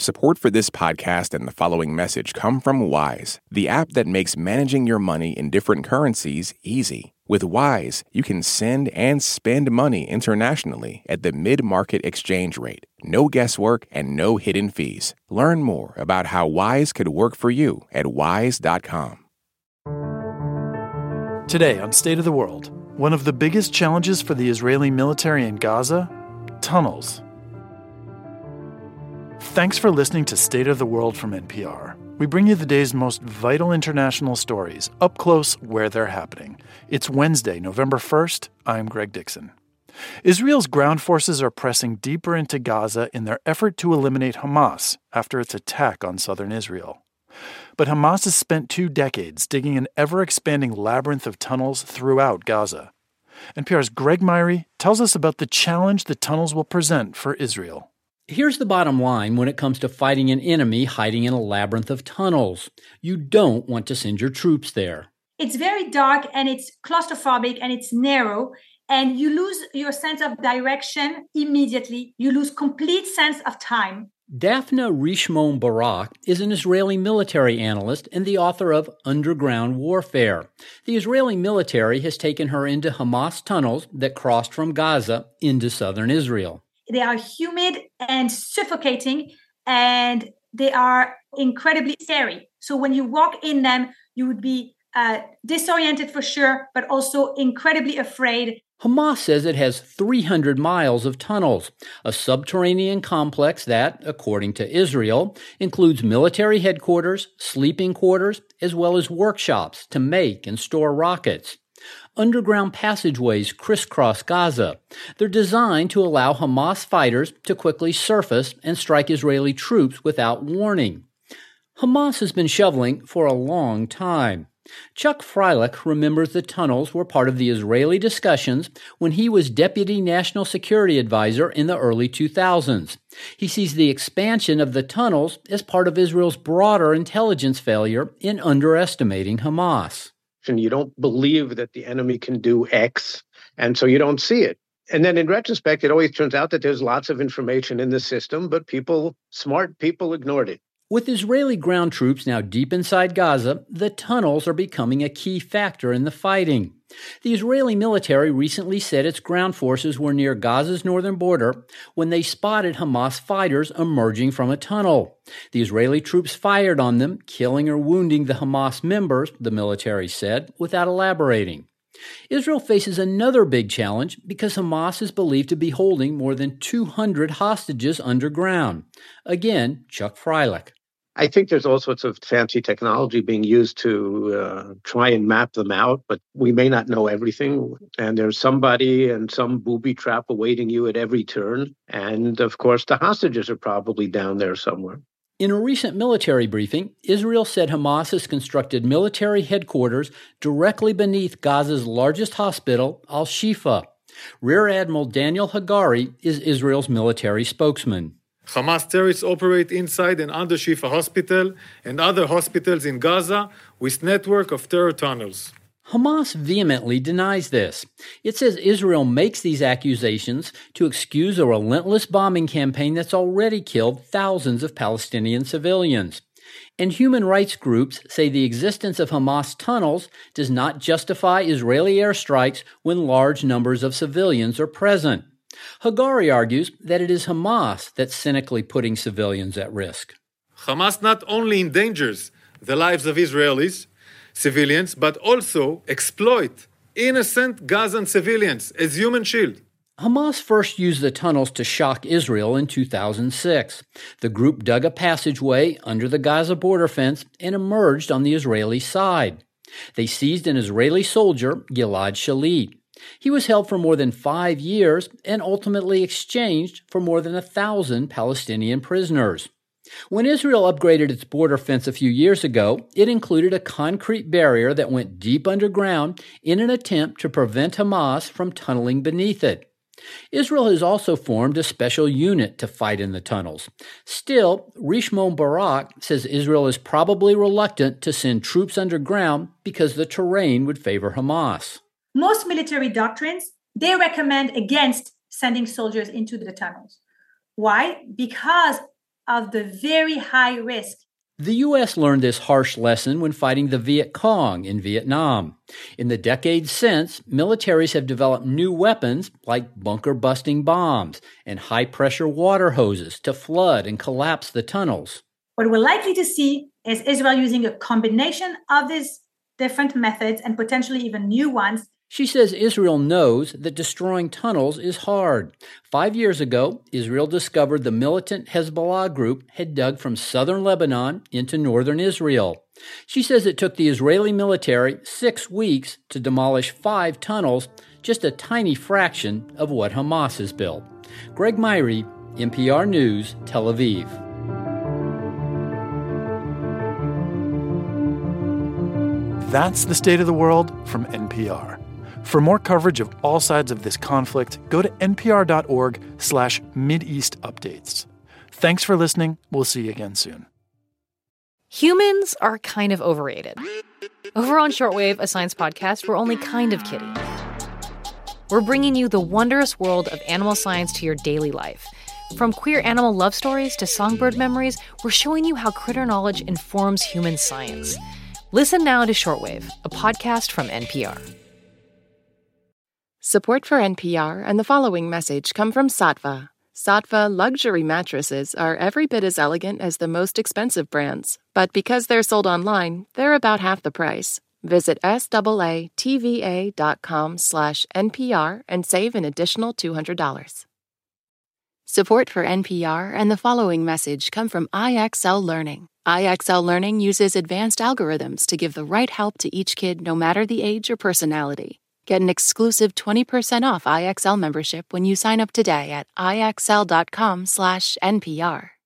Support for this podcast and the following message come from Wise, the app that makes managing your money in different currencies easy. With Wise, you can send and spend money internationally at the mid market exchange rate. No guesswork and no hidden fees. Learn more about how Wise could work for you at wise.com. Today on State of the World, one of the biggest challenges for the Israeli military in Gaza tunnels. Thanks for listening to State of the World from NPR. We bring you the day's most vital international stories, up close where they're happening. It's Wednesday, November 1st. I'm Greg Dixon. Israel's ground forces are pressing deeper into Gaza in their effort to eliminate Hamas after its attack on southern Israel. But Hamas has spent two decades digging an ever expanding labyrinth of tunnels throughout Gaza. NPR's Greg Myre tells us about the challenge the tunnels will present for Israel. Here's the bottom line when it comes to fighting an enemy hiding in a labyrinth of tunnels you don't want to send your troops there. It's very dark and it's claustrophobic and it's narrow, and you lose your sense of direction immediately. You lose complete sense of time. Daphné Richemond Barak is an Israeli military analyst and the author of Underground Warfare. The Israeli military has taken her into Hamas tunnels that crossed from Gaza into southern Israel. They are humid and suffocating, and they are incredibly scary. So when you walk in them, you would be uh, disoriented for sure, but also incredibly afraid. Hamas says it has 300 miles of tunnels, a subterranean complex that, according to Israel, includes military headquarters, sleeping quarters, as well as workshops to make and store rockets. Underground passageways crisscross Gaza. They're designed to allow Hamas fighters to quickly surface and strike Israeli troops without warning. Hamas has been shoveling for a long time. Chuck Freilich remembers the tunnels were part of the Israeli discussions when he was Deputy National Security Advisor in the early 2000s. He sees the expansion of the tunnels as part of Israel's broader intelligence failure in underestimating Hamas you don't believe that the enemy can do X, and so you don't see it. And then in retrospect, it always turns out that there's lots of information in the system, but people, smart people, ignored it. With Israeli ground troops now deep inside Gaza, the tunnels are becoming a key factor in the fighting. The Israeli military recently said its ground forces were near Gaza's northern border when they spotted Hamas fighters emerging from a tunnel. The Israeli troops fired on them, killing or wounding the Hamas members, the military said, without elaborating. Israel faces another big challenge because Hamas is believed to be holding more than 200 hostages underground. Again, Chuck Freilich. I think there's all sorts of fancy technology being used to uh, try and map them out, but we may not know everything. And there's somebody and some booby trap awaiting you at every turn. And of course, the hostages are probably down there somewhere. In a recent military briefing, Israel said Hamas has constructed military headquarters directly beneath Gaza's largest hospital, Al Shifa. Rear Admiral Daniel Hagari is Israel's military spokesman. Hamas terrorists operate inside and under Shifa Hospital and other hospitals in Gaza with network of terror tunnels. Hamas vehemently denies this. It says Israel makes these accusations to excuse a relentless bombing campaign that's already killed thousands of Palestinian civilians. And human rights groups say the existence of Hamas tunnels does not justify Israeli airstrikes when large numbers of civilians are present. Hagari argues that it is Hamas that's cynically putting civilians at risk. Hamas not only endangers the lives of Israelis, civilians, but also exploit innocent Gazan civilians as human shield. Hamas first used the tunnels to shock Israel in 2006. The group dug a passageway under the Gaza border fence and emerged on the Israeli side. They seized an Israeli soldier, Gilad Shalit. He was held for more than five years and ultimately exchanged for more than a thousand Palestinian prisoners. When Israel upgraded its border fence a few years ago, it included a concrete barrier that went deep underground in an attempt to prevent Hamas from tunneling beneath it. Israel has also formed a special unit to fight in the tunnels. Still, Richemond Barak says Israel is probably reluctant to send troops underground because the terrain would favor Hamas most military doctrines they recommend against sending soldiers into the tunnels why because of the very high risk. The U.S. learned this harsh lesson when fighting the Viet Cong in Vietnam. In the decades since, militaries have developed new weapons like bunker busting bombs and high pressure water hoses to flood and collapse the tunnels. What we're likely to see is Israel using a combination of these different methods and potentially even new ones she says Israel knows that destroying tunnels is hard. Five years ago, Israel discovered the militant Hezbollah group had dug from southern Lebanon into northern Israel. She says it took the Israeli military six weeks to demolish five tunnels, just a tiny fraction of what Hamas has built. Greg Myre, NPR News, Tel Aviv. That's the state of the world from NPR. For more coverage of all sides of this conflict, go to npr.org slash mideastupdates. Thanks for listening. We'll see you again soon. Humans are kind of overrated. Over on Shortwave, a science podcast, we're only kind of kidding. We're bringing you the wondrous world of animal science to your daily life. From queer animal love stories to songbird memories, we're showing you how critter knowledge informs human science. Listen now to Shortwave, a podcast from NPR. Support for NPR and the following message come from Saatva. Saatva luxury mattresses are every bit as elegant as the most expensive brands, but because they're sold online, they're about half the price. Visit SAATVA.com slash NPR and save an additional $200. Support for NPR and the following message come from IXL Learning. IXL Learning uses advanced algorithms to give the right help to each kid no matter the age or personality. Get an exclusive 20% off IXL membership when you sign up today at IXL.com/NPR.